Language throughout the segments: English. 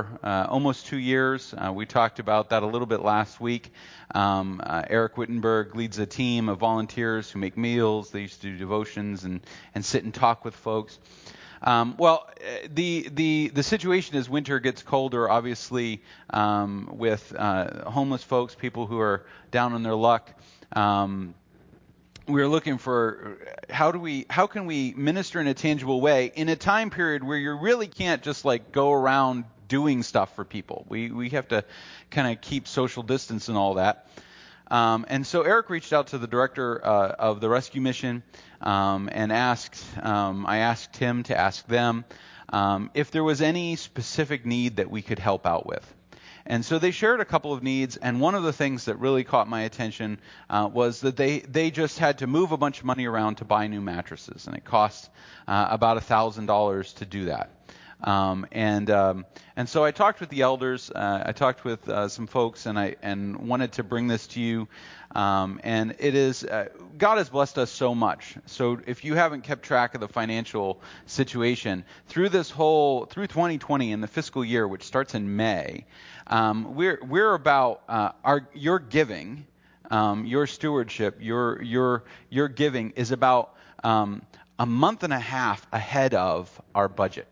uh, almost two years. Uh, we talked about that a little bit last week. Um, uh, Eric Wittenberg leads a team of volunteers who make meals. They used to do devotions and, and sit and talk with folks. Um, well, uh, the the the situation as winter gets colder, obviously, um, with uh, homeless folks, people who are down on their luck. Um, we're looking for how do we how can we minister in a tangible way in a time period where you really can't just like go around doing stuff for people. We we have to kind of keep social distance and all that. Um, and so Eric reached out to the director uh, of the rescue mission um, and asked. Um, I asked him to ask them um, if there was any specific need that we could help out with. And so they shared a couple of needs, and one of the things that really caught my attention uh, was that they, they just had to move a bunch of money around to buy new mattresses, and it cost uh, about $1,000 to do that. Um, and um, and so I talked with the elders. Uh, I talked with uh, some folks, and I and wanted to bring this to you. Um, and it is uh, God has blessed us so much. So if you haven't kept track of the financial situation through this whole through 2020 in the fiscal year, which starts in May, um, we're we're about uh, our your giving, um, your stewardship, your your your giving is about um, a month and a half ahead of our budget.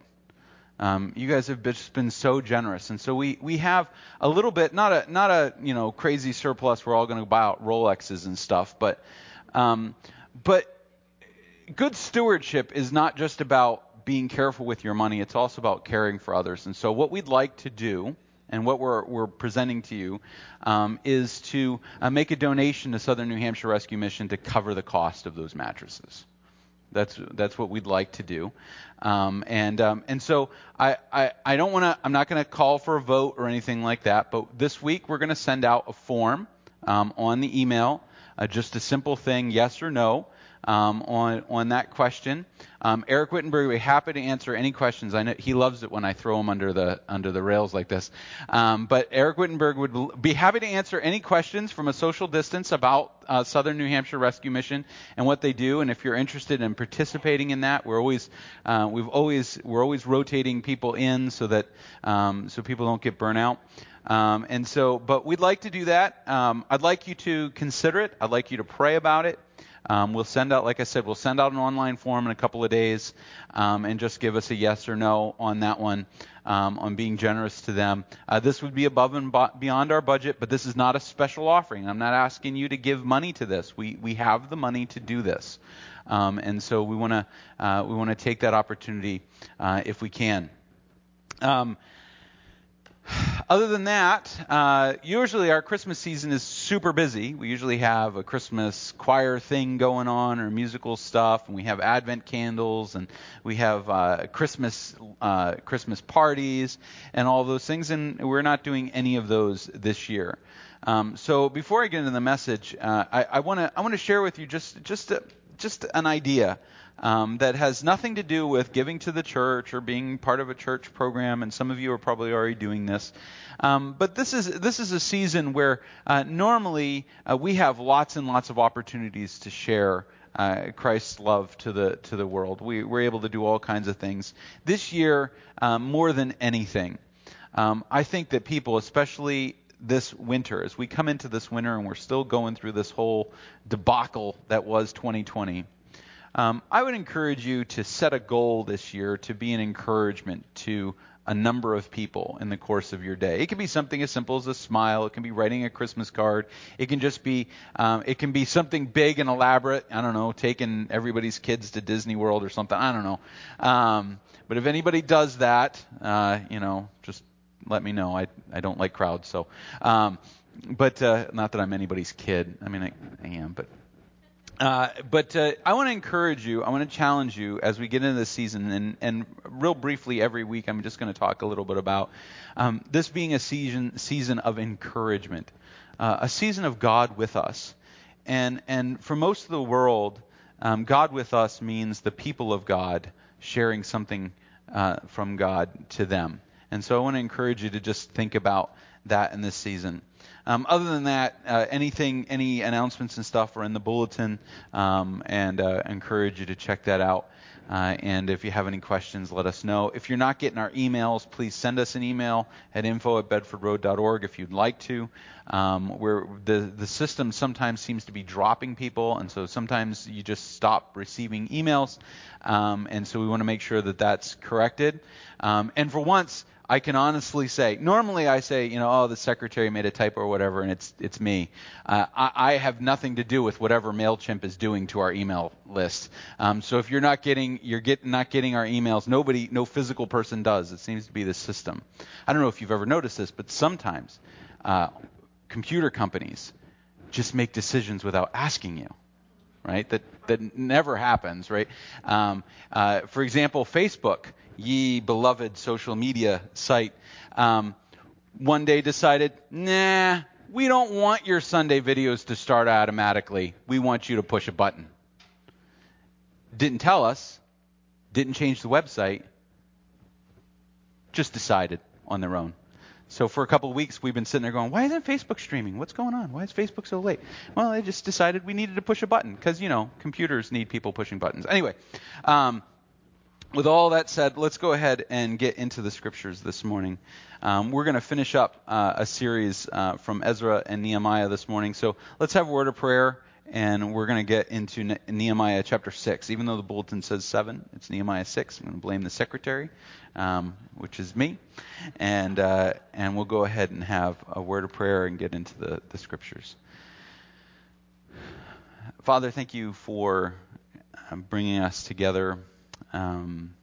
Um, you guys have been so generous, and so we, we have a little bit, not a not a you know crazy surplus. We're all going to buy out Rolexes and stuff, but um, but good stewardship is not just about being careful with your money. It's also about caring for others. And so what we'd like to do, and what we're we're presenting to you, um, is to uh, make a donation to Southern New Hampshire Rescue Mission to cover the cost of those mattresses. That's that's what we'd like to do, um, and um, and so I I, I don't want to. I'm not going to call for a vote or anything like that. But this week we're going to send out a form um, on the email, uh, just a simple thing, yes or no, um, on on that question. Um, Eric Wittenberg would be happy to answer any questions. I know he loves it when I throw him under the under the rails like this. Um, but Eric Wittenberg would be happy to answer any questions from a social distance about uh, Southern New Hampshire Rescue Mission and what they do. And if you're interested in participating in that, we're always uh, we've always we're always rotating people in so that um, so people don't get burnt Um, and so, but we'd like to do that. Um, I'd like you to consider it. I'd like you to pray about it. Um, we'll send out, like I said, we'll send out an online form in a couple of days um, and just give us a yes or no on that one, um, on being generous to them. Uh, this would be above and beyond our budget, but this is not a special offering. I'm not asking you to give money to this. We, we have the money to do this. Um, and so we want to uh, we want to take that opportunity uh, if we can. Um, other than that, uh, usually our Christmas season is super busy. We usually have a Christmas choir thing going on or musical stuff, and we have Advent candles, and we have uh, Christmas uh, Christmas parties, and all those things. And we're not doing any of those this year. Um, so before I get into the message, uh, I want to I want to share with you just just a, just an idea um, that has nothing to do with giving to the church or being part of a church program, and some of you are probably already doing this. Um, but this is this is a season where uh, normally uh, we have lots and lots of opportunities to share uh, Christ's love to the to the world. We, we're able to do all kinds of things this year um, more than anything. Um, I think that people, especially this winter, as we come into this winter and we're still going through this whole debacle that was 2020. Um, I would encourage you to set a goal this year to be an encouragement to a number of people in the course of your day. It can be something as simple as a smile. It can be writing a Christmas card. It can just be, um, it can be something big and elaborate. I don't know, taking everybody's kids to Disney World or something. I don't know. Um, but if anybody does that, uh, you know, just let me know. I I don't like crowds, so. Um, but uh, not that I'm anybody's kid. I mean, I, I am, but uh, but uh, I want to encourage you. I want to challenge you as we get into this season, and, and real briefly every week, I'm just going to talk a little bit about um, this being a season season of encouragement, uh, a season of God with us, and and for most of the world, um, God with us means the people of God sharing something uh, from God to them, and so I want to encourage you to just think about that in this season. Um, other than that, uh, anything, any announcements and stuff are in the bulletin, um, and uh, encourage you to check that out. Uh, and if you have any questions, let us know. If you're not getting our emails, please send us an email at info at bedfordroad.org if you'd like to. Um, where the the system sometimes seems to be dropping people, and so sometimes you just stop receiving emails, um, and so we want to make sure that that's corrected. Um, and for once, I can honestly say, normally I say, you know, oh, the secretary made a typo or whatever, and it's it's me. Uh, I, I, have nothing to do with whatever Mailchimp is doing to our email list. Um, so if you're not getting you're get, not getting our emails, nobody, no physical person does. It seems to be the system. I don't know if you've ever noticed this, but sometimes uh, computer companies just make decisions without asking you right? That that never happens, right? Um, uh, for example, Facebook, ye beloved social media site, um, one day decided, nah, we don't want your Sunday videos to start automatically. We want you to push a button. Didn't tell us, didn't change the website, just decided on their own. So for a couple of weeks, we've been sitting there going, why isn't Facebook streaming? What's going on? Why is Facebook so late? Well, they just decided we needed to push a button because, you know, computers need people pushing buttons. Anyway, um, with all that said, let's go ahead and get into the scriptures this morning. Um, we're going to finish up uh, a series uh, from Ezra and Nehemiah this morning. So let's have a word of prayer and we're going to get into ne- Nehemiah chapter 6. Even though the bulletin says 7, it's Nehemiah 6. I'm going to blame the secretary, um, which is me. And, uh, and we'll go ahead and have a word of prayer and get into the, the scriptures. Father, thank you for uh, bringing us together. Um,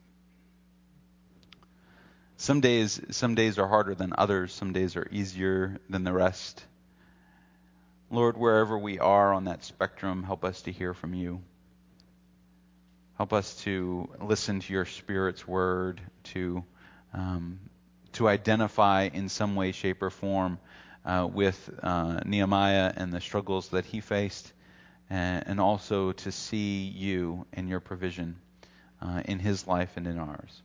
some days, some days are harder than others. Some days are easier than the rest. Lord, wherever we are on that spectrum, help us to hear from you. Help us to listen to your Spirit's word, to um, to identify in some way, shape, or form uh, with uh, Nehemiah and the struggles that he faced, and, and also to see you and your provision uh, in his life and in ours.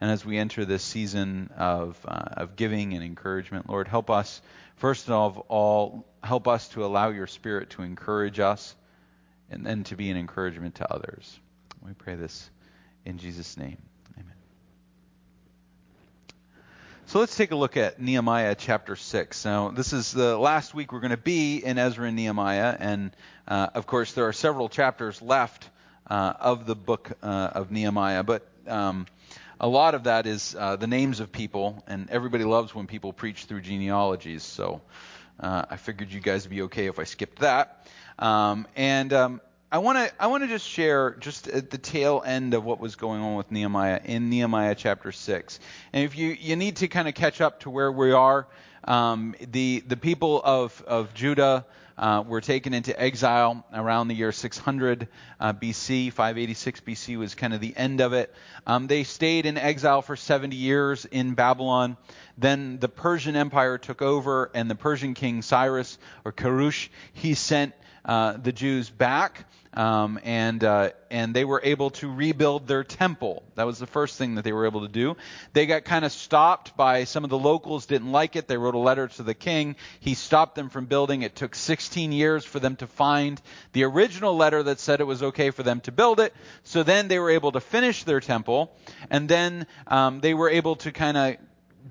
And as we enter this season of, uh, of giving and encouragement, Lord, help us, first of all, help us to allow your Spirit to encourage us and then to be an encouragement to others. We pray this in Jesus' name. Amen. So let's take a look at Nehemiah chapter 6. Now, this is the last week we're going to be in Ezra and Nehemiah, and uh, of course, there are several chapters left uh, of the book uh, of Nehemiah, but um, a lot of that is uh, the names of people, and everybody loves when people preach through genealogies. So uh, I figured you guys would be okay if I skipped that. Um, and um, I want to I want to just share just at the tail end of what was going on with Nehemiah in Nehemiah chapter six. And if you you need to kind of catch up to where we are, um, the the people of of Judah uh, were taken into exile around the year 600 uh, BC. 586 BC was kind of the end of it. Um, they stayed in exile for 70 years in Babylon. Then the Persian Empire took over, and the Persian king Cyrus, or Kurush, he sent uh, the Jews back um, and uh, and they were able to rebuild their temple. That was the first thing that they were able to do. They got kind of stopped by some of the locals didn't like it. They wrote a letter to the king. He stopped them from building. It took 16 years for them to find the original letter that said it was okay for them to build it. So then they were able to finish their temple, and then um, they were able to kind of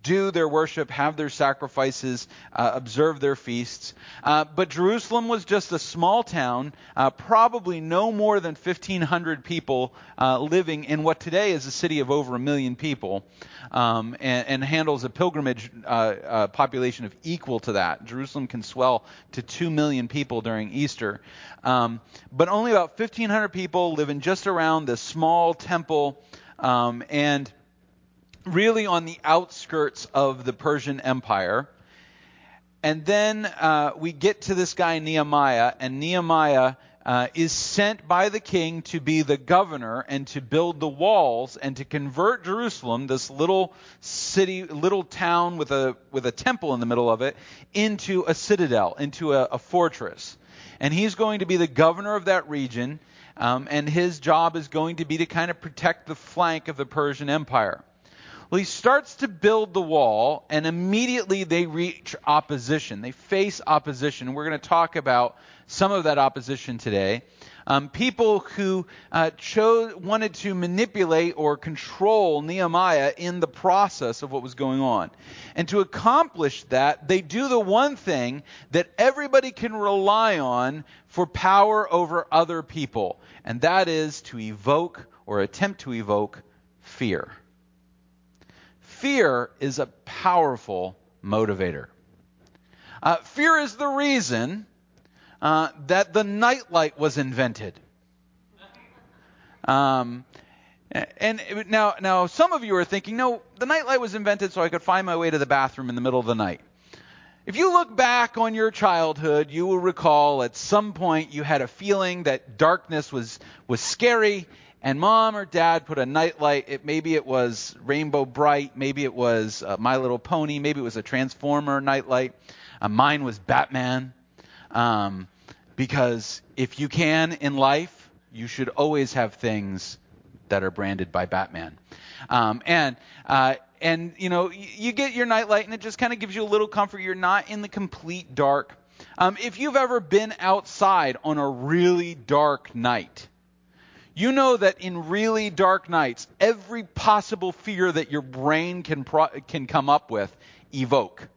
do their worship, have their sacrifices, uh, observe their feasts. Uh, but Jerusalem was just a small town, uh, probably no more than 1,500 people uh, living in what today is a city of over a million people, um, and, and, handles a pilgrimage uh, uh, population of equal to that. Jerusalem can swell to 2 million people during Easter. Um, but only about 1,500 people live in just around this small temple, um, and really on the outskirts of the Persian Empire. And then uh, we get to this guy, Nehemiah, and Nehemiah uh, is sent by the king to be the governor and to build the walls and to convert Jerusalem, this little city, little town with a, with a temple in the middle of it, into a citadel, into a, a fortress. And he's going to be the governor of that region, um, and his job is going to be to kind of protect the flank of the Persian Empire. Well, he starts to build the wall, and immediately they reach opposition. They face opposition. We're going to talk about some of that opposition today. Um, people who uh, chose, wanted to manipulate or control Nehemiah in the process of what was going on. And to accomplish that, they do the one thing that everybody can rely on for power over other people, and that is to evoke or attempt to evoke fear. Fear is a powerful motivator. Uh, fear is the reason uh, that the nightlight was invented. Um, and now, now some of you are thinking, no, the nightlight was invented so I could find my way to the bathroom in the middle of the night. If you look back on your childhood, you will recall at some point you had a feeling that darkness was, was scary, and mom or dad put a nightlight. It, maybe it was Rainbow Brite, maybe it was uh, My Little Pony, maybe it was a Transformer nightlight. Uh, mine was Batman. Um, because if you can in life, you should always have things that are branded by Batman. Um, and uh, and you know you get your nightlight and it just kind of gives you a little comfort. You're not in the complete dark. Um, if you've ever been outside on a really dark night, you know that in really dark nights, every possible fear that your brain can pro- can come up with evoke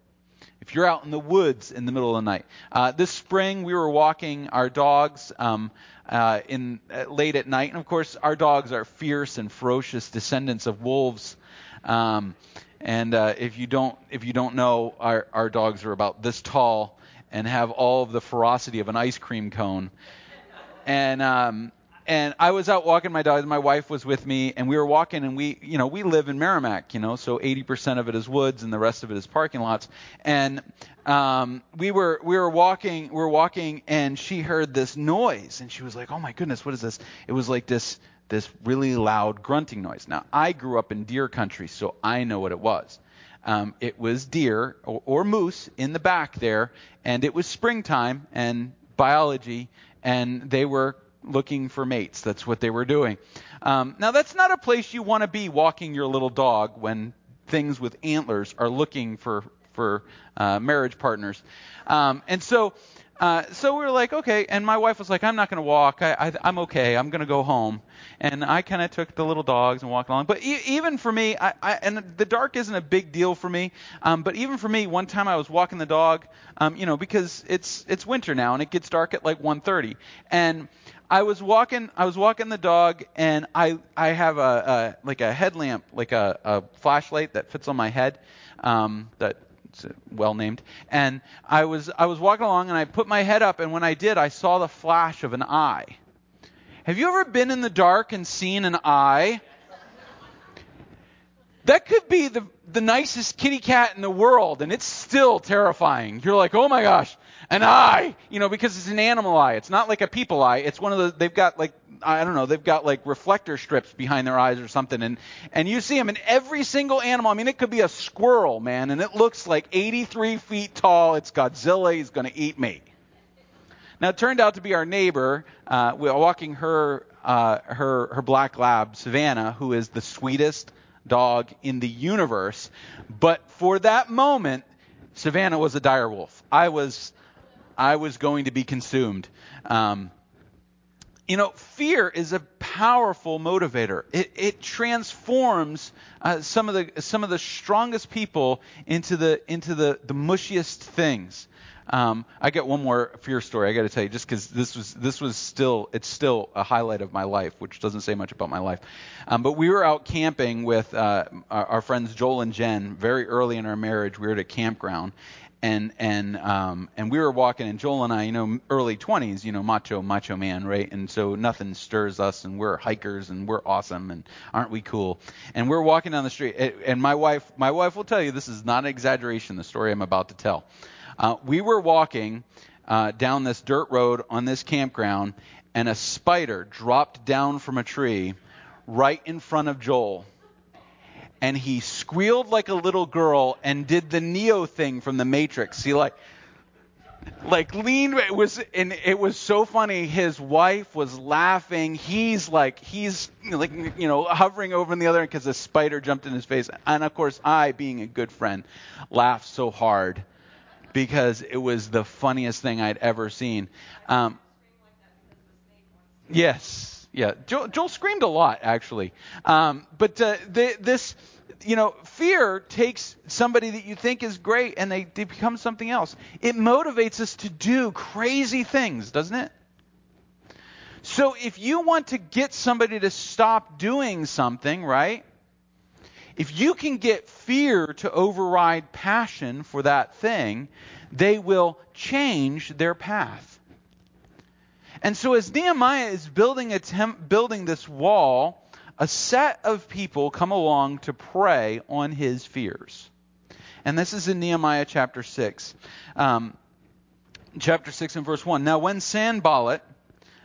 if you're out in the woods in the middle of the night. Uh, this spring, we were walking our dogs um, uh, in uh, late at night, and of course, our dogs are fierce and ferocious descendants of wolves. Um, and uh, if you don't if you don't know, our our dogs are about this tall and have all of the ferocity of an ice cream cone. And um, and I was out walking my dog. My wife was with me, and we were walking. And we, you know, we live in Merrimack, you know, so 80% of it is woods, and the rest of it is parking lots. And um, we were we were walking, we were walking, and she heard this noise, and she was like, "Oh my goodness, what is this?" It was like this this really loud grunting noise. Now, I grew up in deer country, so I know what it was. Um, it was deer or, or moose in the back there, and it was springtime and biology, and they were looking for mates. That's what they were doing. Um, now, that's not a place you want to be walking your little dog when things with antlers are looking for for uh, marriage partners. Um, and so, uh, so we were like, okay. And my wife was like, I'm not going to walk. I, I, I'm okay. I'm going to go home. And I kind of took the little dogs and walked along. But e- even for me, I, I, and the dark isn't a big deal for me. Um, but even for me, one time I was walking the dog, um, you know, because it's it's winter now and it gets dark at like 1:30, and I was walking I was walking the dog and I I have a, a like a headlamp like a, a flashlight that fits on my head um, that Uh, well named and I was I was walking along and I put my head up and when I did I saw the flash of an eye. Have you ever been in the dark and seen an eye? That could be the the nicest kitty cat in the world and it's still terrifying. You're like, "Oh my gosh, an eye, you know, because it's an animal eye. It's not like a people eye. It's one of the, they've got like, I don't know, they've got like reflector strips behind their eyes or something. And, and you see them in every single animal. I mean, it could be a squirrel, man, and it looks like 83 feet tall. It's Godzilla. He's going to eat me. Now, it turned out to be our neighbor. Uh, walking her, uh, her, her black lab, Savannah, who is the sweetest dog in the universe. But for that moment, Savannah was a dire wolf. I was I was going to be consumed. Um, you know, fear is a powerful motivator. It, it transforms uh, some of the some of the strongest people into the into the the mushiest things. Um, I got one more fear story I got to tell you, just because this was this was still it's still a highlight of my life, which doesn't say much about my life. Um, but we were out camping with uh, our, our, friends Joel and Jen very early in our marriage. We were at a campground, and and um and we were walking and Joel and I, you know, early 20s, you know, macho macho man, right? And so nothing stirs us and we're hikers and we're awesome and aren't we cool? And we're walking down the street and my wife my wife will tell you this is not an exaggeration the story I'm about to tell. Uh, we were walking uh, down this dirt road on this campground and a spider dropped down from a tree right in front of Joel and he squealed like a little girl and did the Neo thing from the Matrix. He like like leaned it was and it was so funny. His wife was laughing. He's like he's like you know hovering over in the other end because a spider jumped in his face. And of course i being a good friend laughed so hard because it was the funniest thing i'd ever seen. Um, yes yeah joel, joel, screamed a lot actually um, but uh, the, this you know, fear takes somebody that you think is great and they, they become something else. It motivates us to do crazy things, doesn't it? So if you want to get somebody to stop doing something, right? If you can get fear to override passion for that thing, they will change their path. And so as Nehemiah is building temp, building this wall, a set of people come along to prey on his fears. And this is in Nehemiah chapter 6. Um, chapter 6 and verse 1. Now, when Sanballat,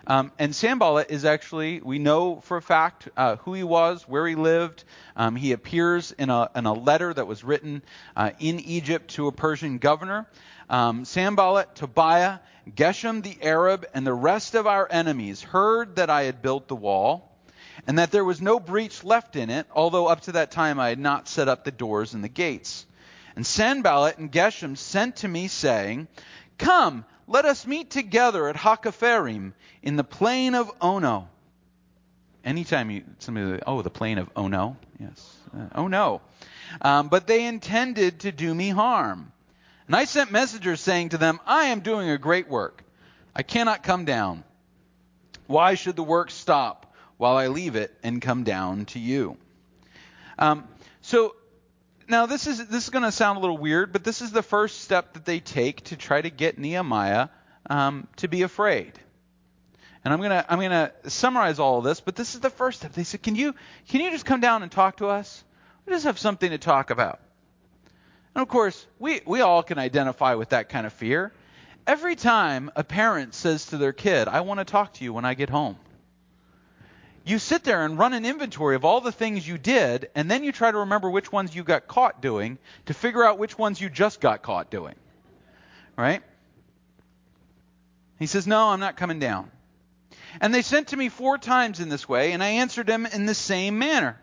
um, and Sanballat is actually, we know for a fact uh, who he was, where he lived. Um, he appears in a, in a letter that was written uh, in Egypt to a Persian governor. Um, Sanballat, Tobiah, Geshem the Arab, and the rest of our enemies heard that I had built the wall and that there was no breach left in it, although up to that time I had not set up the doors and the gates. And Sanballat and Geshem sent to me, saying, Come, let us meet together at Hakkephirim in the plain of Ono. Anytime you somebody, oh, the plain of Ono, yes, uh, oh no. Um, but they intended to do me harm. And I sent messengers saying to them, I am doing a great work. I cannot come down. Why should the work stop? while I leave it and come down to you. Um, so now this is this is going to sound a little weird, but this is the first step that they take to try to get Nehemiah um, to be afraid. And I'm gonna I'm gonna summarize all of this, but this is the first step. They said, "Can you can you just come down and talk to us? We just have something to talk about." And of course, we we all can identify with that kind of fear. Every time a parent says to their kid, "I want to talk to you when I get home," you sit there and run an inventory of all the things you did, and then you try to remember which ones you got caught doing to figure out which ones you just got caught doing. Right? He says, No, I'm not coming down. And they sent to me four times in this way, and I answered them in the same manner.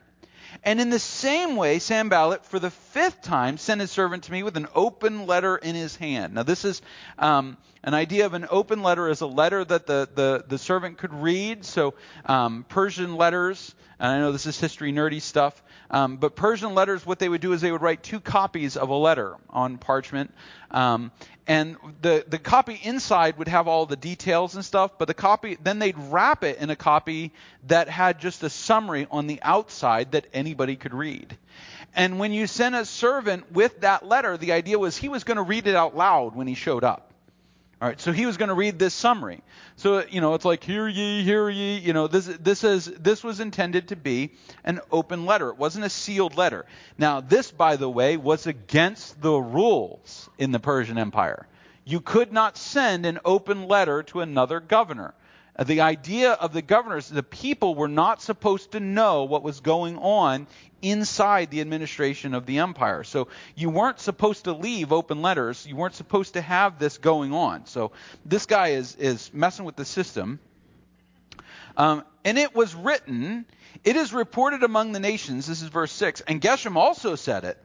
And in the same way, Sanballat, for the fifth time, sent his servant to me with an open letter in his hand. Now, this is um, an idea of an open letter as a letter that the, the, the servant could read. So, um, Persian letters, and I know this is history nerdy stuff, um, but Persian letters, what they would do is they would write two copies of a letter on parchment. Um, and the, the copy inside would have all the details and stuff, but the copy, then they'd wrap it in a copy that had just a summary on the outside that anybody could read. And when you sent a servant with that letter, the idea was he was going to read it out loud when he showed up. All right, so he was going to read this summary. So you know, it's like hear ye, hear ye. You know, this this is this was intended to be an open letter. It wasn't a sealed letter. Now, this, by the way, was against the rules in the Persian Empire. You could not send an open letter to another governor. Uh, the idea of the governors, the people were not supposed to know what was going on inside the administration of the empire. So you weren't supposed to leave open letters. You weren't supposed to have this going on. So this guy is, is messing with the system. Um, and it was written, it is reported among the nations, this is verse 6, and Geshem also said it,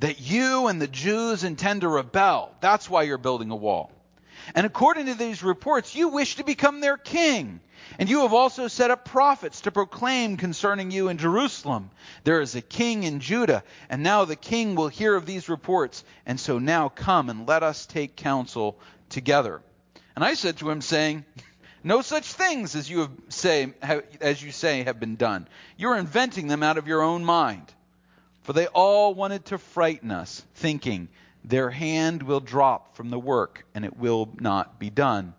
that you and the Jews intend to rebel. That's why you're building a wall. And according to these reports, you wish to become their king. And you have also set up prophets to proclaim concerning you in Jerusalem. There is a king in Judah, and now the king will hear of these reports. And so now come and let us take counsel together. And I said to him, saying, No such things as you have say as you say have been done. You are inventing them out of your own mind. For they all wanted to frighten us, thinking their hand will drop from the work, and it will not be done.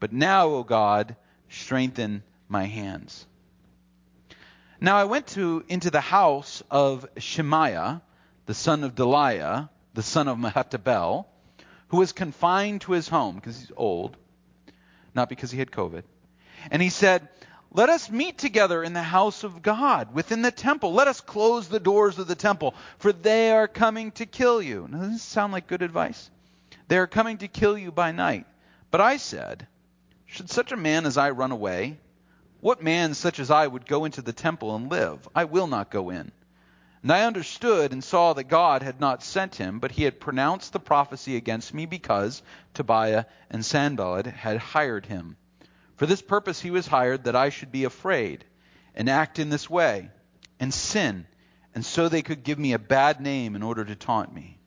But now, O God, strengthen my hands. Now I went to into the house of Shemaiah, the son of Delaiah, the son of Mehetabel, who was confined to his home because he's old, not because he had COVID. And he said, let us meet together in the house of God, within the temple. Let us close the doors of the temple, for they are coming to kill you. Now, does this sound like good advice? They are coming to kill you by night. But I said, Should such a man as I run away? What man such as I would go into the temple and live? I will not go in. And I understood and saw that God had not sent him, but he had pronounced the prophecy against me because Tobiah and Sanballat had hired him. For this purpose he was hired, that I should be afraid and act in this way and sin, and so they could give me a bad name in order to taunt me.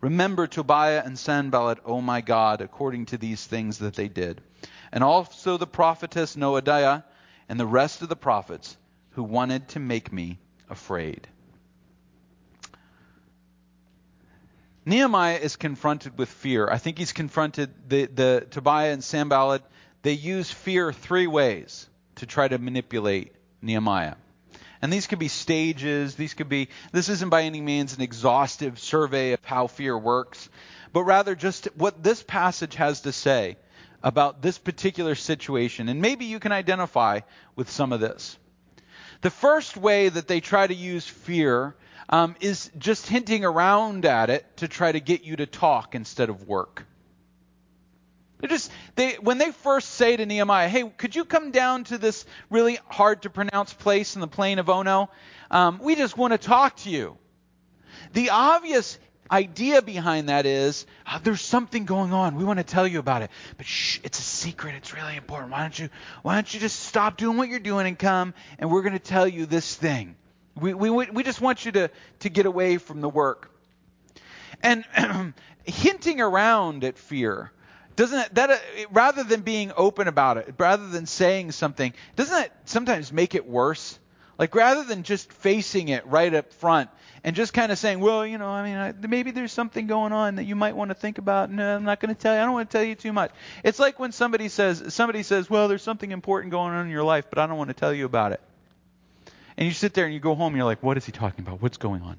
Remember Tobiah and Sanballat, O my God, according to these things that they did. And also the prophetess Noadiah and the rest of the prophets who wanted to make me afraid. Nehemiah is confronted with fear. I think he's confronted the, the Tobiah and Sanballat. They use fear three ways to try to manipulate Nehemiah. And these could be stages. These could be, this isn't by any means an exhaustive survey of how fear works, but rather just what this passage has to say about this particular situation. And maybe you can identify with some of this. The first way that they try to use fear um, is just hinting around at it to try to get you to talk instead of work. They just they when they first say to Nehemiah, "Hey, could you come down to this really hard to pronounce place in the plain of Ono? Um, we just want to talk to you." The obvious idea behind that is oh, there's something going on. We want to tell you about it, but shh, it's a secret. It's really important. Why don't you Why don't you just stop doing what you're doing and come, and we're going to tell you this thing. We, we, we just want you to, to get away from the work. And hinting around at fear, doesn't that, uh, rather than being open about it, rather than saying something, doesn't that sometimes make it worse? Like rather than just facing it right up front and just kind of saying, well, you know, I mean, I, maybe there's something going on that you might want to think about. No, I'm not going to tell you. I don't want to tell you too much. It's like when somebody says, somebody says, well, there's something important going on in your life, but I don't want to tell you about it. And you sit there and you go home and you're like, what is he talking about? What's going on?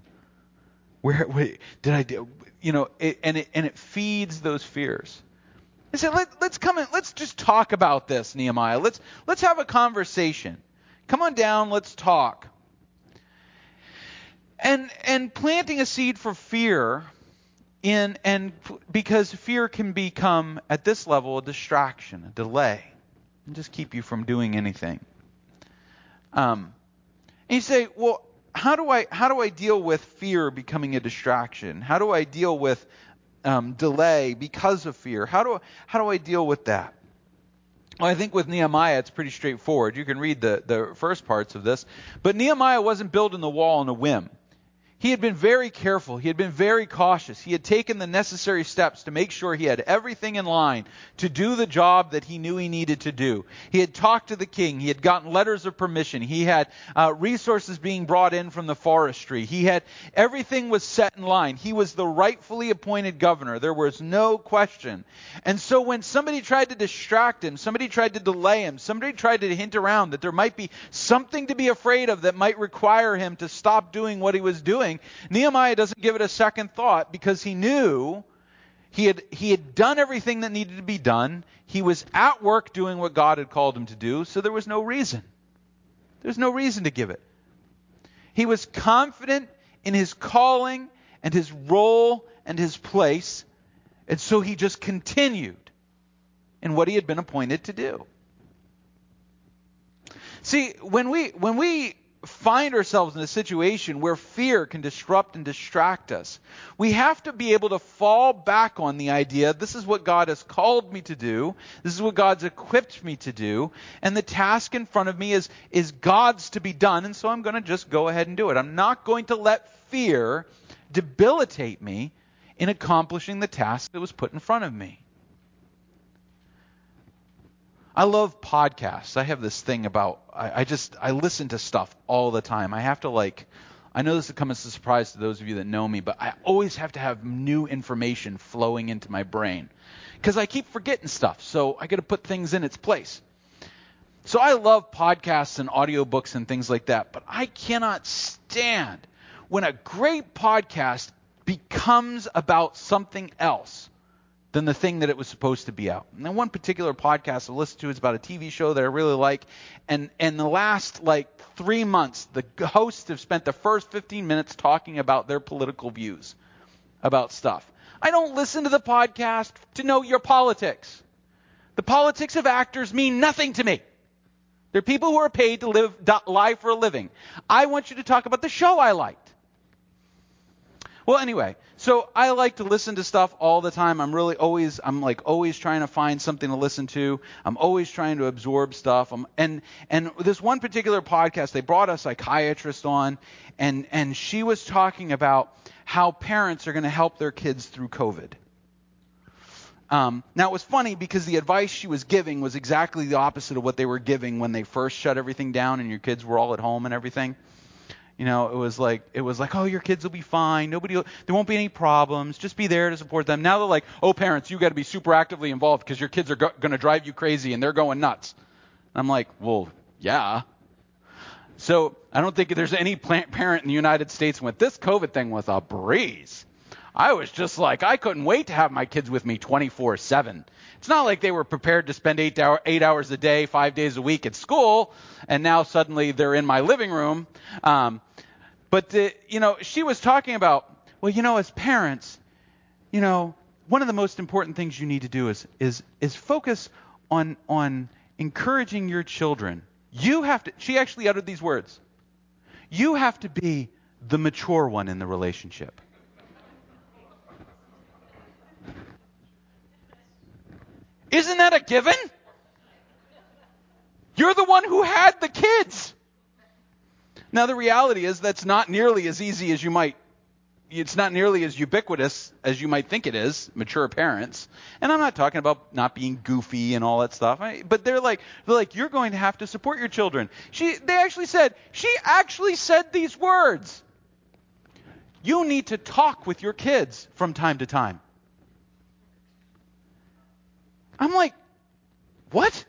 Where, wait, did I do? You know, it, and it and it feeds those fears. I said, Let, let's come in. Let's just talk about this, Nehemiah. Let's let's have a conversation. Come on down. Let's talk. And and planting a seed for fear in and because fear can become at this level a distraction, a delay, and just keep you from doing anything. Um, and you say, well, how do I how do I deal with fear becoming a distraction? How do I deal with um, delay because of fear? How do how do I deal with that? Well, I think with Nehemiah it's pretty straightforward. You can read the the first parts of this, but Nehemiah wasn't building the wall on a whim. He had been very careful. He had been very cautious. He had taken the necessary steps to make sure he had everything in line to do the job that he knew he needed to do. He had talked to the king. He had gotten letters of permission. He had uh, resources being brought in from the forestry. He had everything was set in line. He was the rightfully appointed governor. There was no question. And so when somebody tried to distract him, somebody tried to delay him, somebody tried to hint around that there might be something to be afraid of that might require him to stop doing what he was doing, Nehemiah doesn't give it a second thought because he knew he had, he had done everything that needed to be done. He was at work doing what God had called him to do, so there was no reason. There's no reason to give it. He was confident in his calling and his role and his place, and so he just continued in what he had been appointed to do. See, when we when we find ourselves in a situation where fear can disrupt and distract us, we have to be able to fall back on the idea this is what God has called me to do, this is what God's equipped me to do, and the task in front of me is, is God's to be done, and so I'm going to just go ahead and do it. I'm not going to let fear debilitate me in accomplishing the task that was put in front of me. I love podcasts. I have this thing about I, I, just I listen to stuff all the time. I have to like I know this will come as a surprise to those of you that know me, but I always have to have new information flowing into my brain because I keep forgetting stuff. So I got to put things in its place. So I love podcasts and audiobooks and things like that, but I cannot stand when a great podcast becomes about something else than the thing that it was supposed to be out. And one particular podcast I listened to is about a TV show that I really like, and and the last like three months, the hosts have spent the first 15 minutes talking about their political views about stuff. I don't listen to the podcast to know your politics. The politics of actors mean nothing to me. They're people who are paid to live, lie for a living. I want you to talk about the show I liked. Well, anyway, so I like to listen to stuff all the time. I'm really always, I'm like always trying to find something to listen to. I'm always trying to absorb stuff. I'm, and and this one particular podcast, they brought a psychiatrist on, and and she was talking about how parents are going to help their kids through COVID. Um, now it was funny because the advice she was giving was exactly the opposite of what they were giving when they first shut everything down and your kids were all at home and everything. You know, it was like it was like, oh, your kids will be fine. Nobody, there won't be any problems. Just be there to support them. Now they're like, oh, parents, you got to be super actively involved because your kids are go- going to drive you crazy and they're going nuts. And I'm like, well, yeah. So I don't think there's any parent in the United States when this COVID thing was a breeze. I was just like, I couldn't wait to have my kids with me 24 7. It's not like they were prepared to spend eight, hour, eight hours a day, five days a week at school, and now suddenly they're in my living room. Um, but, the, you know, she was talking about, well, you know, as parents, you know, one of the most important things you need to do is, is, is focus on, on encouraging your children. You have to, she actually uttered these words. You have to be the mature one in the relationship. Isn't that a given? You're the one who had the kids. Now, the reality is that's not nearly as easy as you might, it's not nearly as ubiquitous as you might think it is, mature parents. And I'm not talking about not being goofy and all that stuff, but they're like, they're like, you're going to have to support your children. She, they actually said, she actually said these words. You need to talk with your kids from time to time. I'm like, what?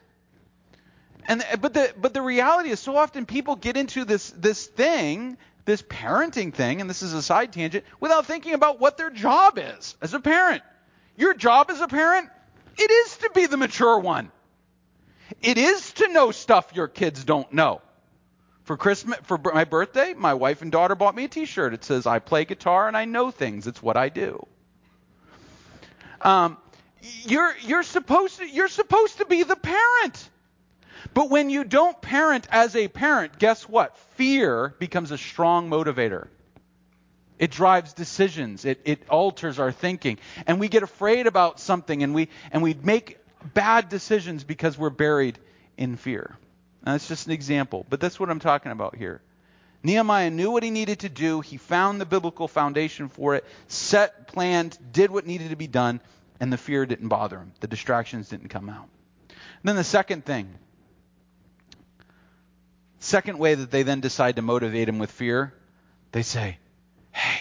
And but the but the reality is so often people get into this this thing, this parenting thing, and this is a side tangent, without thinking about what their job is as a parent. Your job as a parent, it is to be the mature one. It is to know stuff your kids don't know. For Christmas, for my birthday, my wife and daughter bought me a T-shirt. It says, "I play guitar and I know things. It's what I do." Um, you're, you're, supposed to, you're supposed to be the parent. But when you don't parent as a parent, guess what? Fear becomes a strong motivator. It drives decisions. It, it alters our thinking. And we get afraid about something and we, and we make bad decisions because we're buried in fear. Now, that's just an example, but that's what I'm talking about here. Nehemiah knew what he needed to do. He found the biblical foundation for it, set, planned, did what needed to be done, and the fear didn't bother him. The distractions didn't come out. And then the second thing, second way that they then decide to motivate him with fear, they say, Hey,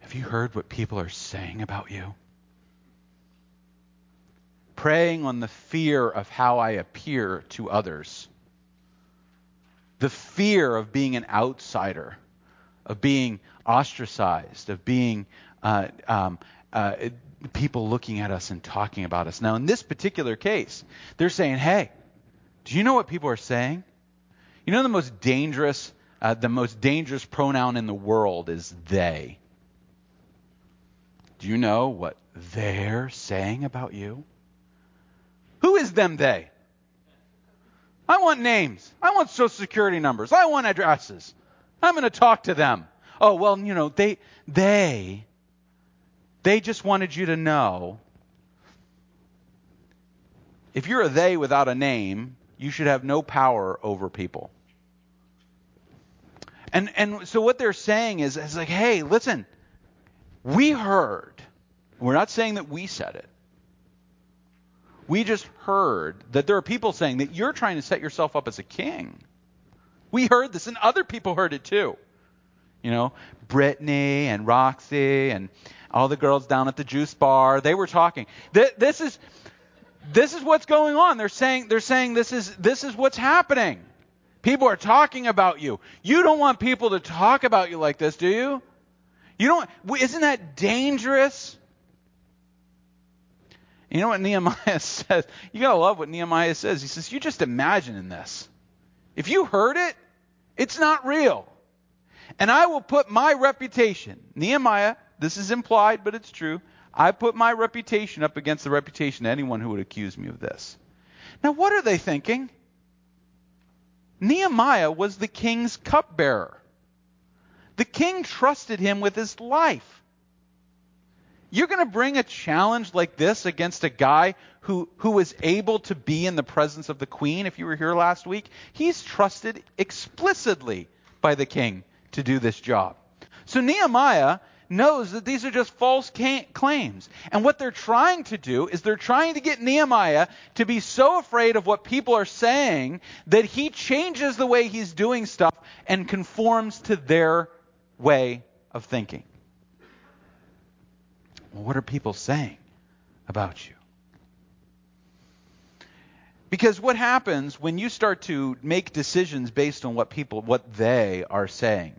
have you heard what people are saying about you? Preying on the fear of how I appear to others. The fear of being an outsider, of being ostracized, of being uh, um, uh, people looking at us and talking about us. Now, in this particular case, they're saying, hey, do you know what people are saying? You know the most dangerous, uh, the most dangerous pronoun in the world is they. Do you know what they're saying about you? Who is them they? I want names. I want social security numbers. I want addresses. I'm going to talk to them. Oh, well, you know, they they they just wanted you to know if you're a they without a name, you should have no power over people. And and so what they're saying is, is like, hey, listen, we heard. We're not saying that we said it. We just heard that there are people saying that you're trying to set yourself up as a king. We heard this, and other people heard it too. You know, Brittany and Roxy and all the girls down at the juice bar, they were talking. This is this is what's going on. They're saying they're saying this is this is what's happening. People are talking about you. You don't want people to talk about you like this, do you? You don't isn't that dangerous? You know what Nehemiah says? You got to love what Nehemiah says. He says, "You just imagine in this. If you heard it, it's not real. And I will put my reputation, Nehemiah this is implied, but it's true. I put my reputation up against the reputation of anyone who would accuse me of this. Now, what are they thinking? Nehemiah was the king's cupbearer. The king trusted him with his life. You're going to bring a challenge like this against a guy who, who was able to be in the presence of the queen, if you were here last week? He's trusted explicitly by the king to do this job. So Nehemiah knows that these are just false claims. And what they're trying to do is they're trying to get Nehemiah to be so afraid of what people are saying that he changes the way he's doing stuff and conforms to their way of thinking. Well, what are people saying about you? Because what happens when you start to make decisions based on what people, what they are saying,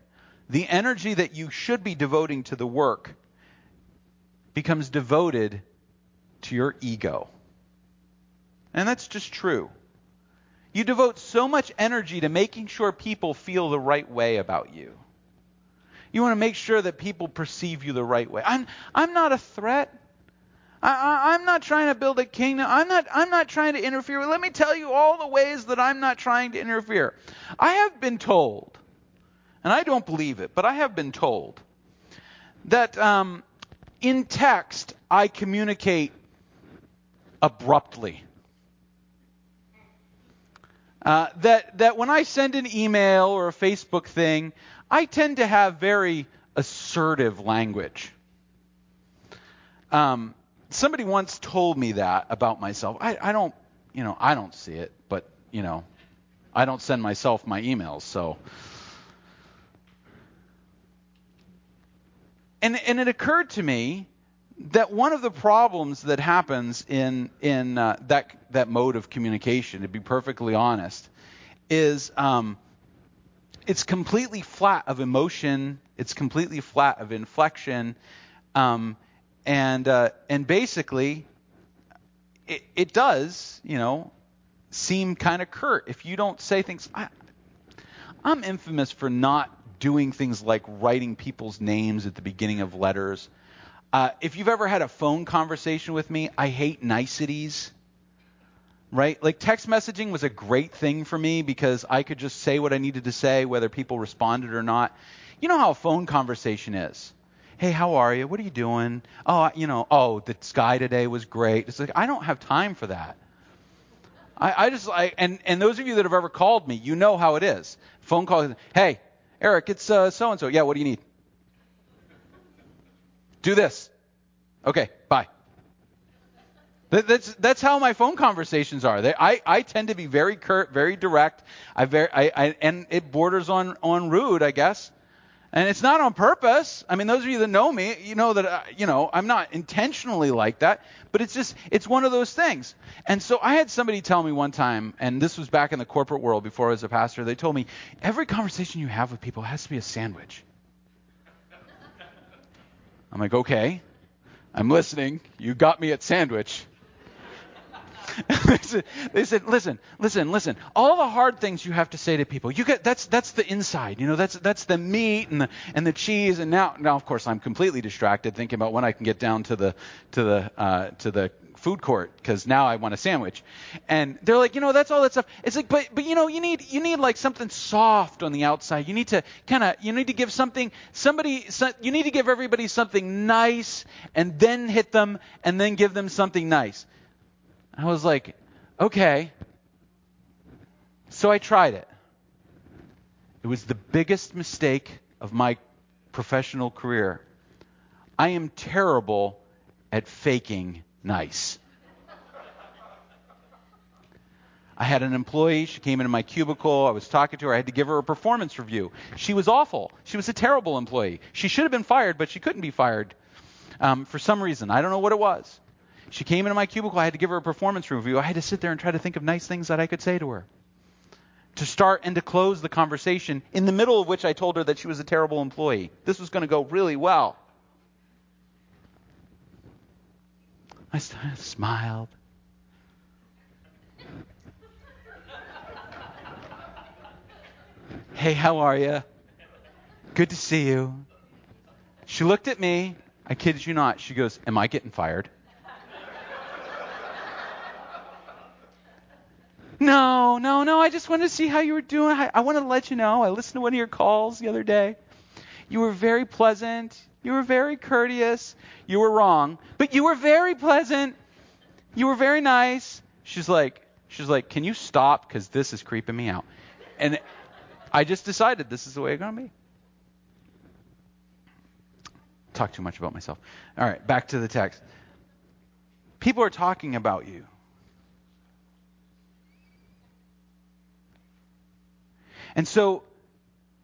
the energy that you should be devoting to the work becomes devoted to your ego. And that's just true. You devote so much energy to making sure people feel the right way about you. You want to make sure that people perceive you the right way. I'm, I'm not a threat. I, am not trying to build a kingdom. I'm not, I'm not trying to interfere. Let me tell you all the ways that I'm not trying to interfere. I have been told, and I don't believe it, but I have been told that um, in text I communicate abruptly. Uh, that that when I send an email or a Facebook thing, I tend to have very assertive language. Um, somebody once told me that about myself. I, I don't, you know, I don't see it, but you know, I don't send myself my emails, so. And and it occurred to me that one of the problems that happens in in uh, that that mode of communication, to be perfectly honest, is um, it's completely flat of emotion. It's completely flat of inflection, um, and uh, and basically, it, it does, you know, seem kind of curt if you don't say things. I, I'm infamous for not doing things like writing people's names at the beginning of letters. Uh, if you've ever had a phone conversation with me, I hate niceties right? Like text messaging was a great thing for me because I could just say what I needed to say, whether people responded or not. You know how a phone conversation is. Hey, how are you? What are you doing? Oh, you know, oh, the sky today was great. It's like I don't have time for that. I, I just I and and those of you that have ever called me, you know how it is. Phone call. Hey, Eric, it's so and so. Yeah, what do you need? Do this. Okay, bye. That's that's how my phone conversations are. They, I I tend to be very curt, very direct. I very I, I and it borders on on rude, I guess. And it's not on purpose. I mean, those of you that know me, you know that uh, you know I'm not intentionally like that, but it's just it's one of those things. And so I had somebody tell me one time, and this was back in the corporate world before I was a pastor. They told me every conversation you have with people has to be a sandwich. I'm like, okay, I'm listening. You got me at sandwich. They, said, listen, listen, listen. All the hard things you have to say to people, you get that's that's the inside. You know, that's that's the meat and the and the cheese. And now now of course I'm completely distracted thinking about when I can get down to the to the uh, to the food court because now I want a sandwich. And they're like, you know, that's all that stuff. It's like, but but you know, you need you need like something soft on the outside. You need to kind of you need to give something somebody so, you need to give everybody something nice and then hit them and then give them something nice. I was like, okay. So I tried it. It was the biggest mistake of my professional career. I am terrible at faking nice. I had an employee. She came into my cubicle. I was talking to her. I had to give her a performance review. She was awful. She was a terrible employee. She should have been fired, but she couldn't be fired um, for some reason. I don't know what it was. She came into my cubicle. I had to give her a performance review. I had to sit there and try to think of nice things that I could say to her. To start and to close the conversation, in the middle of which I told her that she was a terrible employee. This was going to go really well. I smiled. hey, how are you? Good to see you. She looked at me I kid you not. She goes, Am I getting fired? No, no, no. I just wanted to see how you were doing. I, I wanted to let you know. I listened to one of your calls the other day. You were very pleasant. You were very courteous. You were wrong, but you were very pleasant. You were very nice. She's like, she's like, can you stop? Because this is creeping me out. And I just decided this is the way it's going to be. Talk too much about myself. All right, back to the text. People are talking about you. And so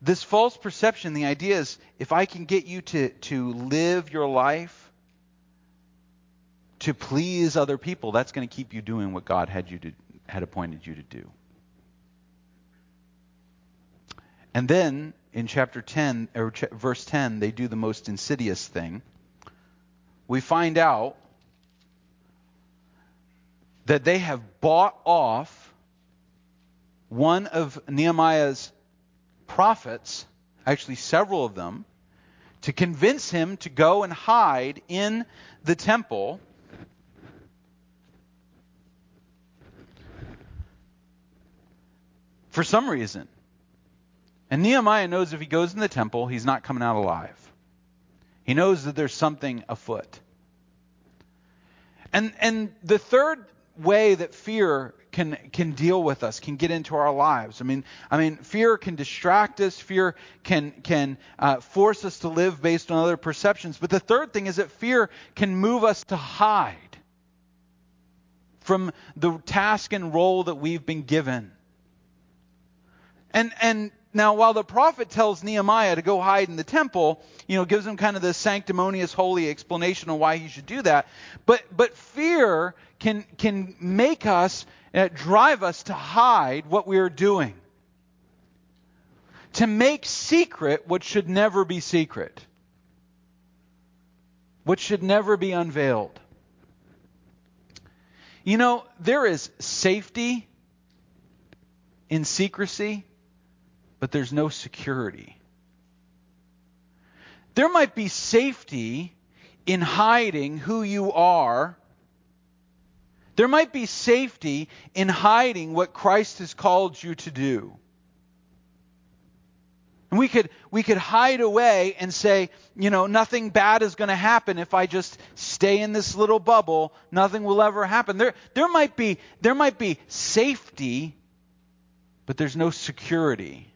this false perception, the idea is if I can get you to, to live your life to please other people, that's going to keep you doing what God had you to, had appointed you to do. And then in chapter 10 or ch- verse 10, they do the most insidious thing. We find out that they have bought off one of Nehemiah's prophets, actually several of them, to convince him to go and hide in the temple. For some reason. And Nehemiah knows if he goes in the temple, he's not coming out alive. He knows that there's something afoot. And, and the third way that fear can can deal with us, can get into our lives. I mean, I mean, fear can distract us. Fear can can uh, force us to live based on other perceptions. But the third thing is that fear can move us to hide from the task and role that we've been given. And and now, while the prophet tells Nehemiah to go hide in the temple, you know, gives him kind of the sanctimonious, holy explanation of why he should do that. But but fear can can make us uh, drive us to hide what we are doing. To make secret what should never be secret. What should never be unveiled. You know, there is safety in secrecy, but there's no security. There might be safety in hiding who you are there might be safety in hiding what Christ has called you to do. And we could, we could hide away and say, you know, nothing bad is going to happen if I just stay in this little bubble. Nothing will ever happen. There, there, might, be, there might be safety, but there's no security.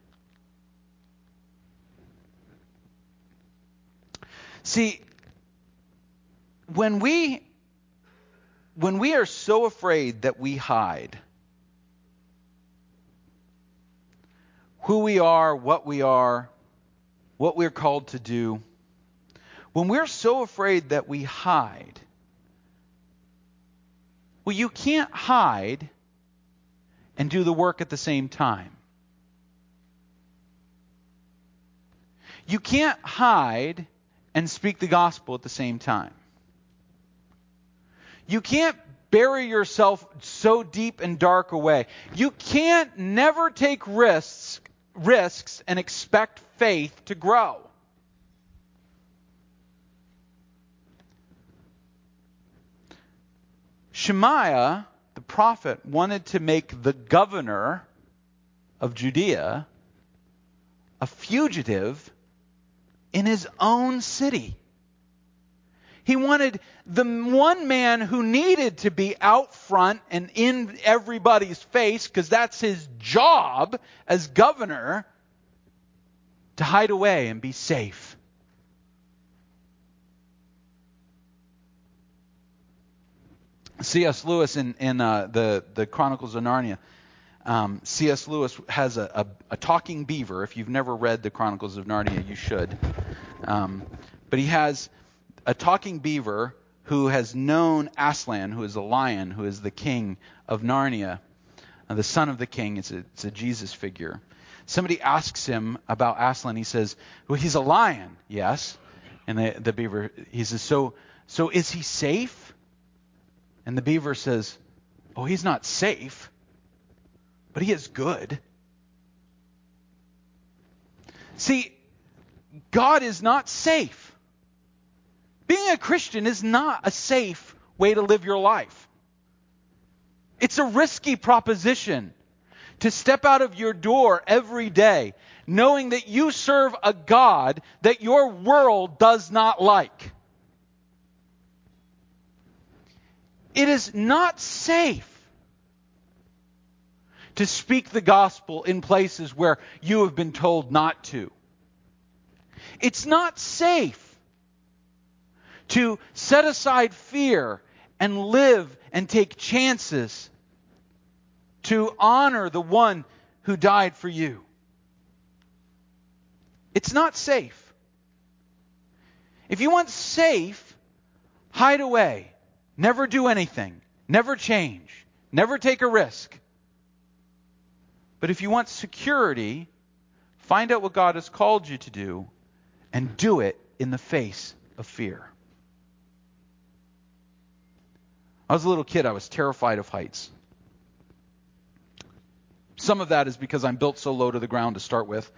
See, when we when we are so afraid that we hide who we are, what we are, what we're called to do, when we're so afraid that we hide, well, you can't hide and do the work at the same time. You can't hide and speak the gospel at the same time. You can't bury yourself so deep and dark away. You can't never take risks, risks and expect faith to grow. Shemaiah, the prophet, wanted to make the governor of Judea a fugitive in his own city. He wanted the one man who needed to be out front and in everybody's face, because that's his job as governor, to hide away and be safe. C.S. Lewis in, in uh, the, the Chronicles of Narnia. Um, C.S. Lewis has a, a, a, talking beaver. If you've never read the Chronicles of Narnia, you should. Um, but he has a talking beaver who has known Aslan, who is a lion, who is the king of Narnia, uh, the son of the king. It's a, it's a Jesus figure. Somebody asks him about Aslan. He says, "Well, he's a lion, yes." And the, the beaver, he says, "So, so is he safe?" And the beaver says, "Oh, he's not safe, but he is good." See, God is not safe. Being a Christian is not a safe way to live your life. It's a risky proposition to step out of your door every day knowing that you serve a God that your world does not like. It is not safe to speak the gospel in places where you have been told not to. It's not safe to set aside fear and live and take chances to honor the one who died for you. It's not safe. If you want safe, hide away. Never do anything. Never change. Never take a risk. But if you want security, find out what God has called you to do and do it in the face of fear. I was a little kid, I was terrified of heights. Some of that is because I'm built so low to the ground to start with.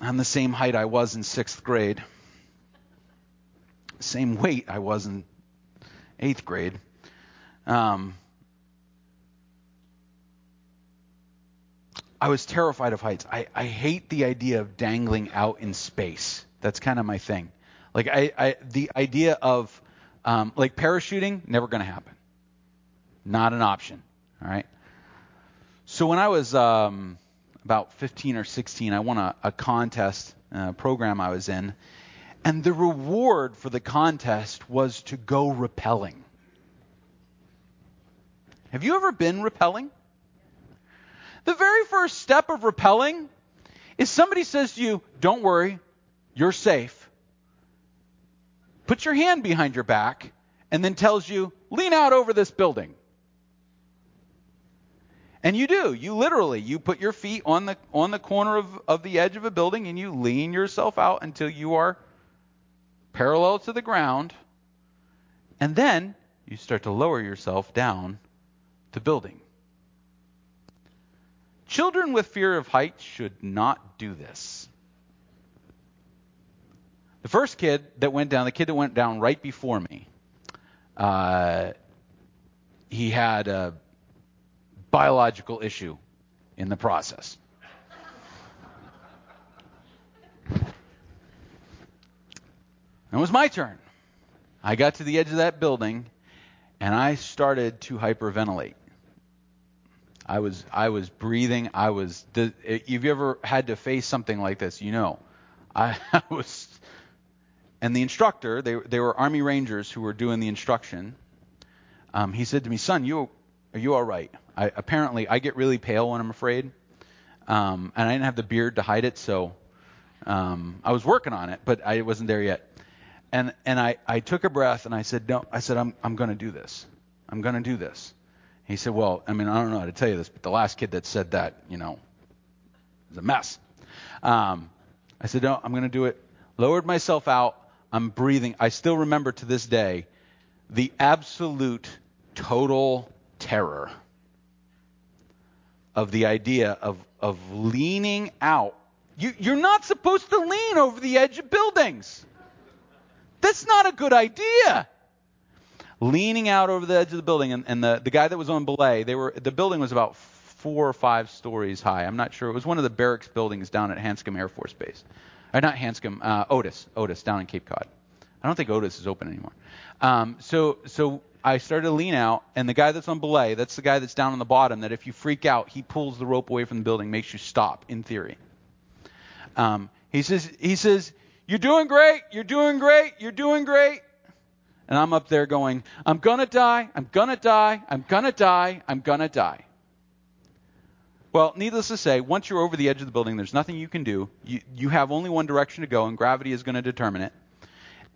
I'm the same height I was in sixth grade, same weight I was in eighth grade. Um, I was terrified of heights. I, I hate the idea of dangling out in space. That's kind of my thing. Like I, I the idea of um, like parachuting, never going to happen. Not an option. All right. So when I was um, about 15 or 16, I won a, a contest uh, program I was in, and the reward for the contest was to go rappelling. Have you ever been rappelling? The very first step of rappelling is somebody says to you, Don't worry, you're safe. Puts your hand behind your back and then tells you, Lean out over this building. And you do. You literally, you put your feet on the on the corner of, of the edge of a building and you lean yourself out until you are parallel to the ground. And then you start to lower yourself down to building. Children with fear of heights should not do this. The first kid that went down, the kid that went down right before me, uh, he had a biological issue in the process. It was my turn. I got to the edge of that building and I started to hyperventilate. I was I was breathing. I was. The, if you've ever had to face something like this, you know. I, I was, and the instructor, they they were Army Rangers who were doing the instruction. Um, he said to me, "Son, you are you all right?" I, apparently, I get really pale when I'm afraid, um, and I didn't have the beard to hide it, so um, I was working on it, but I wasn't there yet. And and I, I took a breath and I said, no, I said I'm I'm going to do this. I'm going to do this. He said, well, I mean, I don't know how to tell you this, but the last kid that said that, you know, is a mess. Um, I said, no, I'm going to do it. Lowered myself out. I'm breathing. I still remember to this day the absolute total terror of the idea of, of leaning out. You, you're not supposed to lean over the edge of buildings. That's not a good idea. Leaning out over the edge of the building, and, and the, the guy that was on belay, they were the building was about four or five stories high. I'm not sure. It was one of the barracks buildings down at Hanscom Air Force Base. Or uh, not Hanscom, uh, Otis, Otis down in Cape Cod. I don't think Otis is open anymore. Um, so so I started to lean out, and the guy that's on belay, that's the guy that's down on the bottom, that if you freak out, he pulls the rope away from the building, makes you stop, in theory. Um, he says, he says, you're doing great, you're doing great, you're doing great. And I'm up there going, I'm gonna die, I'm gonna die, I'm gonna die, I'm gonna die. Well, needless to say, once you're over the edge of the building, there's nothing you can do. You, you have only one direction to go, and gravity is going to determine it.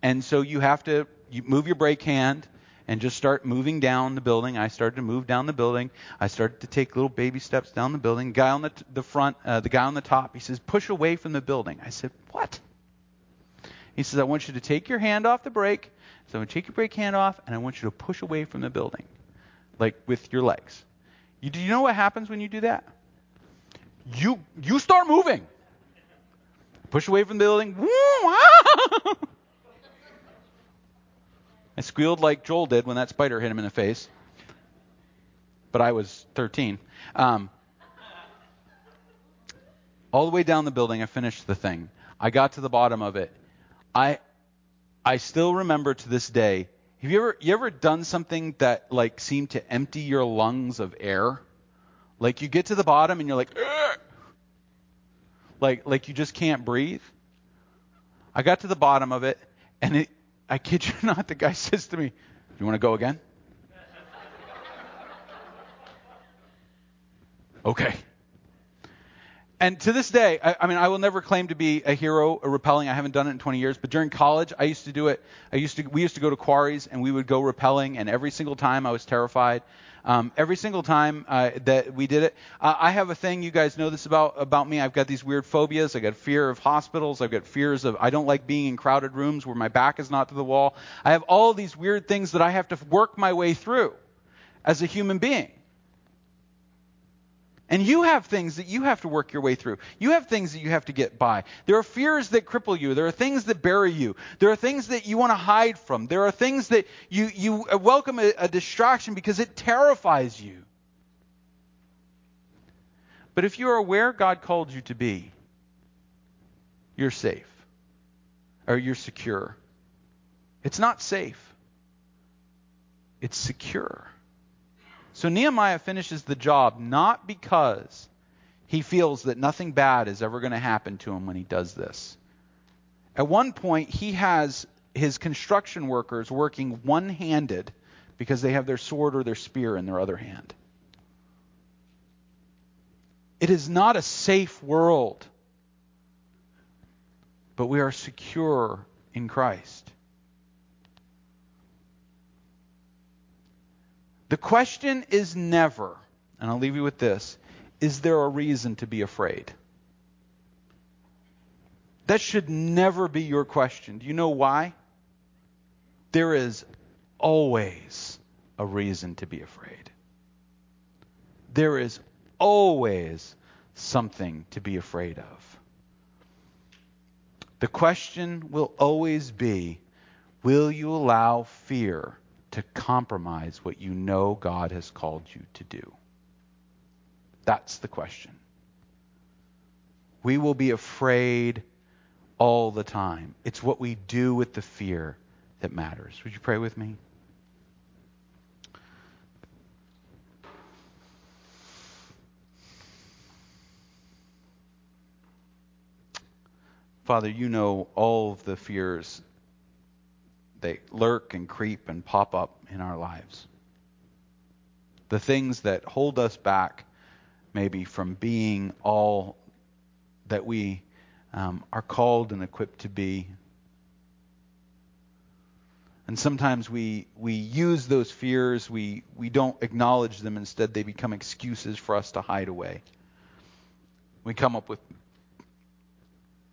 And so you have to you move your brake hand, and just start moving down the building. I started to move down the building. I started to take little baby steps down the building. Guy on the, t- the front, uh, the guy on the top, he says, push away from the building. I said, what? He says, I want you to take your hand off the brake. So I'm going to take your brake hand off, and I want you to push away from the building, like with your legs. You, do you know what happens when you do that? You, you start moving. Push away from the building. I squealed like Joel did when that spider hit him in the face. But I was 13. Um, all the way down the building, I finished the thing. I got to the bottom of it. I I still remember to this day. Have you ever you ever done something that like seemed to empty your lungs of air? Like you get to the bottom and you're like, Ugh! like like you just can't breathe. I got to the bottom of it, and it, I kid you not, the guy says to me, "Do you want to go again?" okay. And to this day, I, I, mean, I will never claim to be a hero or rappelling. I haven't done it in 20 years, but during college, I used to do it. I used to, we used to go to quarries and we would go rappelling, and every single time I was terrified. Um, every single time uh, that we did it, uh, I have a thing. You guys know this about about me. I've got these weird phobias. I got fear of hospitals. I've got fears of I don't like being in crowded rooms where my back is not to the wall. I have all these weird things that I have to work my way through as a human being. And you have things that you have to work your way through. You have things that you have to get by. There are fears that cripple you. There are things that bury you. There are things that you want to hide from. There are things that you, you welcome a, a distraction because it terrifies you. But if you are where God called you to be, you're safe. Or you're secure. It's not safe. It's secure. So Nehemiah finishes the job not because he feels that nothing bad is ever going to happen to him when he does this. At one point, he has his construction workers working one handed because they have their sword or their spear in their other hand. It is not a safe world, but we are secure in Christ. The question is never, and I'll leave you with this is there a reason to be afraid? That should never be your question. Do you know why? There is always a reason to be afraid. There is always something to be afraid of. The question will always be will you allow fear to compromise what you know God has called you to do? That's the question. We will be afraid all the time. It's what we do with the fear that matters. Would you pray with me? Father, you know all of the fears they lurk and creep and pop up in our lives. The things that hold us back, maybe from being all that we um, are called and equipped to be. And sometimes we, we use those fears, we, we don't acknowledge them. Instead, they become excuses for us to hide away. We come up with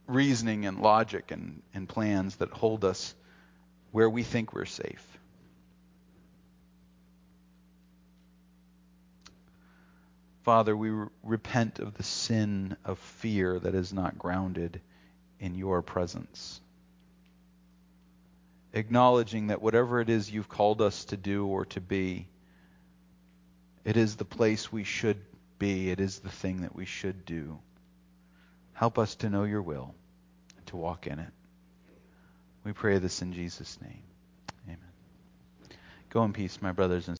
reasoning and logic and, and plans that hold us where we think we're safe. Father, we re- repent of the sin of fear that is not grounded in your presence. Acknowledging that whatever it is you've called us to do or to be, it is the place we should be, it is the thing that we should do. Help us to know your will and to walk in it. We pray this in Jesus' name. Amen. Go in peace, my brothers and